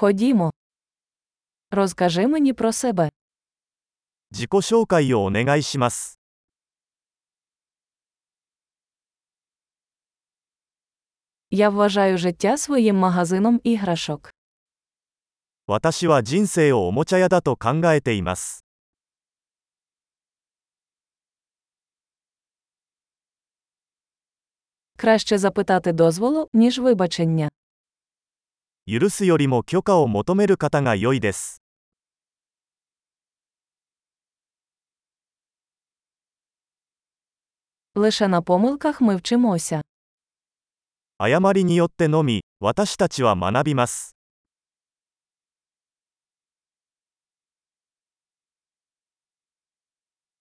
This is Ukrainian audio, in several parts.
Ходімо. Розкажи мені про себе. 自己紹介をお願いします。 Я вважаю життя своїм магазином іграшок. 私は人生をおもちゃ屋だと考えています。 Краще запитати дозволу, ніж вибачення. 許すよりも許可を求める方が良いです。 Лише на помилках ми вчимося. 誤りによってのみ、私たちは学びます。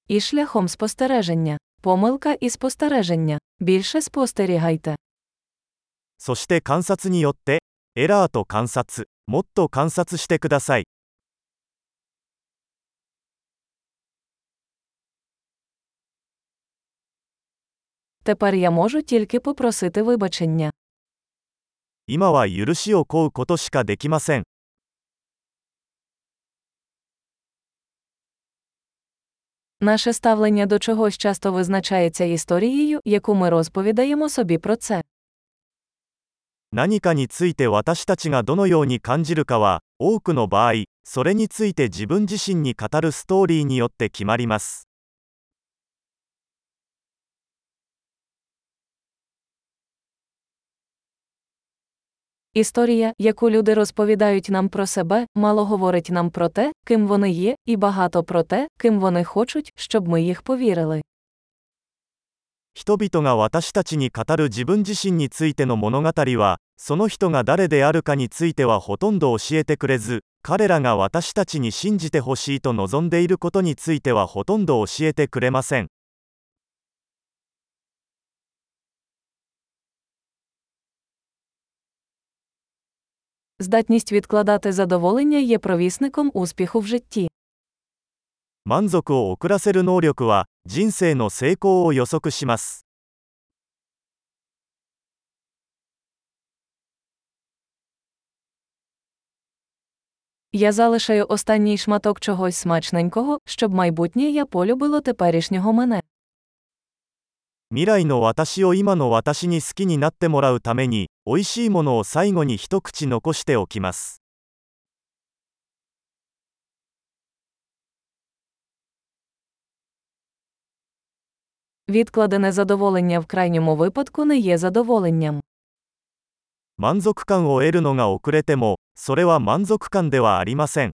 І шляхом спостереження. Помилка і спостереження. Більше спостерігайте. そして観察によって、 エラーと観察、もっと観察してください。 Тепер я можу тільки попросити вибачення. 今は許しを請うことしかできません。 Наше ставлення до чогось часто визначається історією, яку ми розповідаємо собі про це. 何かについて私たちがどのように感じるかは、多くの場合、それについて自分自身に語るストーリーによって決まります。 Історія, яку люди розповідають нам про себе, мало говорить нам про те, ким вони є, і багато про те, ким вони хочуть, щоб ми їх повірили. 人々が私たちに語る自分自身についての物語はその人が誰であるかについてはほとんど教えてくれず彼らが私たちに信じてほしいと望んでいることについてはほとんど教えてくれません。満足を遅らせる能力は人生の成功を予測します。 Я залишаю останній шматок чогось смачненького, щоб майбутнє я полюбило теперішнього мене. 未来の私を今の私に好きになってもらうために、美味しいものを最後に一口残しておきます。 Відкладене задоволення в крайньому випадку не є задоволенням. 満足感を得るのが遅れても、それは満足感ではありません。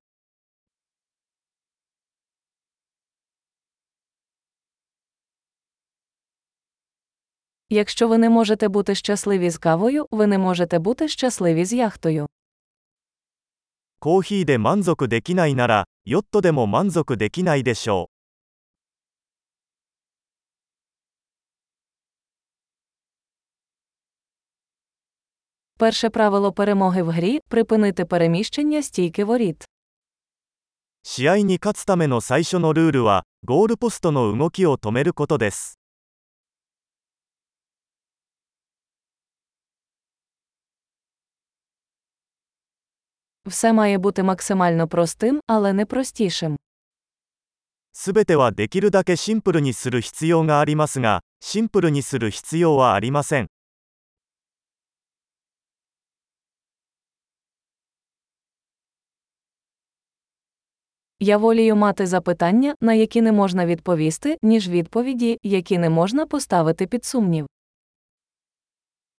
Якщо ви не можете бути щасливі з кавою, ви не можете бути щасливі з яхтою. コーヒーで満足できないなら、ヨットでも満足できないでしょう。 Перше правило перемоги в грі припинити переміщення стійки воріт. 試合に勝つための最初のルールは、ゴールポストの動きを止めることです。 Все має бути максимально простим, але не простішим. すべてはできるだけシンプルにする必要がありますが、シンプルにする必要はありません。 Я волію мати запитання, на які не можна відповісти, ніж відповіді, які не можна поставити під сумнів.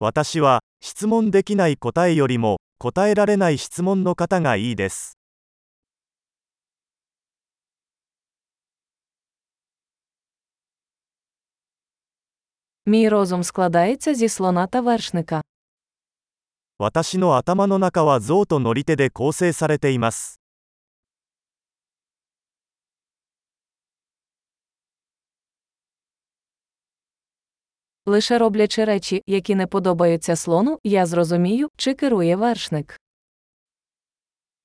私は、質問できない答えよりも、答えられない質問の方がいいです。 Мій розум складається зі слона та вершника. 私の頭の中は象と乗り手で構成されています。 Лише роблячи речі, які не подобаються слону, я зрозумію, чи керує вершник.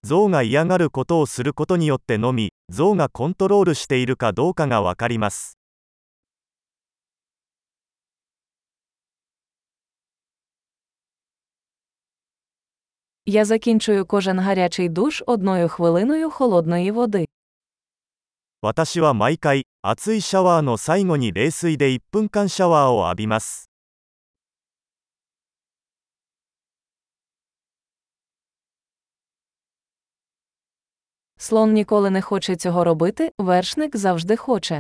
象が嫌がることをすることによってのみ、象がコントロールしているかどうかがわかります。 Я закінчую кожен гарячий душ одною хвилиною холодної води. 私は毎回熱いシャワーの最後に冷水で1分間シャワーを浴びます Слон ніколи не хоче цього робити, вершник завжди хоче.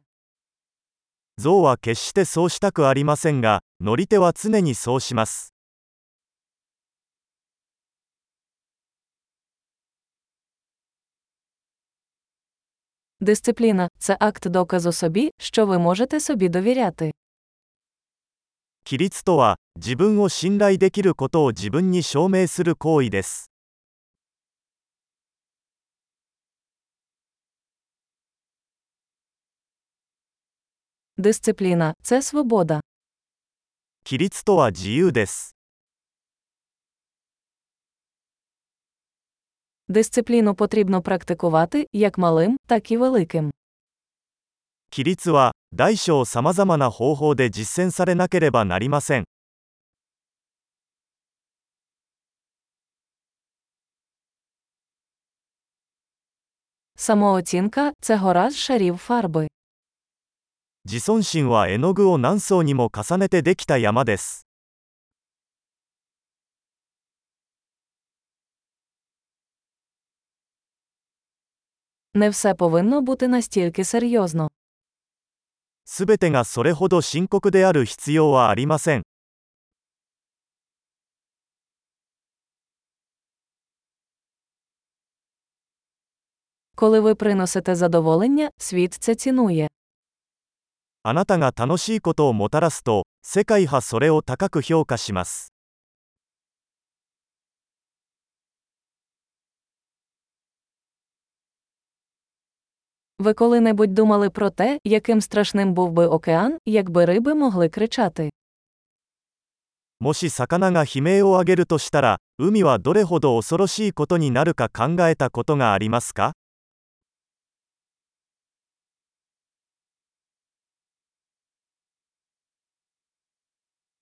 象は決してそうしたくありませんが乗り手は常にそうします Дисципліна це акт доказу собі, що ви можете собі довіряти. 規律とは自分を信頼できることを自分に証明する行為です Дисципліна це свобода. 規律とは自由です Дисципліну потрібно практикувати як малим, так і великим. 規律は大小さまざまな方法で実践されなければなりません Самооцінка це гора з шарів фарби. 自尊心は絵の具を何層にも重ねてできた山です Не все повинно бути настільки серйозно. すべてがそれほど深刻である必要はありません Коли ви приносите задоволення, світ це цінує. あなたが楽しいことをもたらすと世界はそれを高く評価します Ви коли-небудь думали про те, яким страшним був би океан, якби риби могли кричати. もし魚が悲鳴を上げるとしたら海はどれほど恐ろしいことになるか考えたことがありますか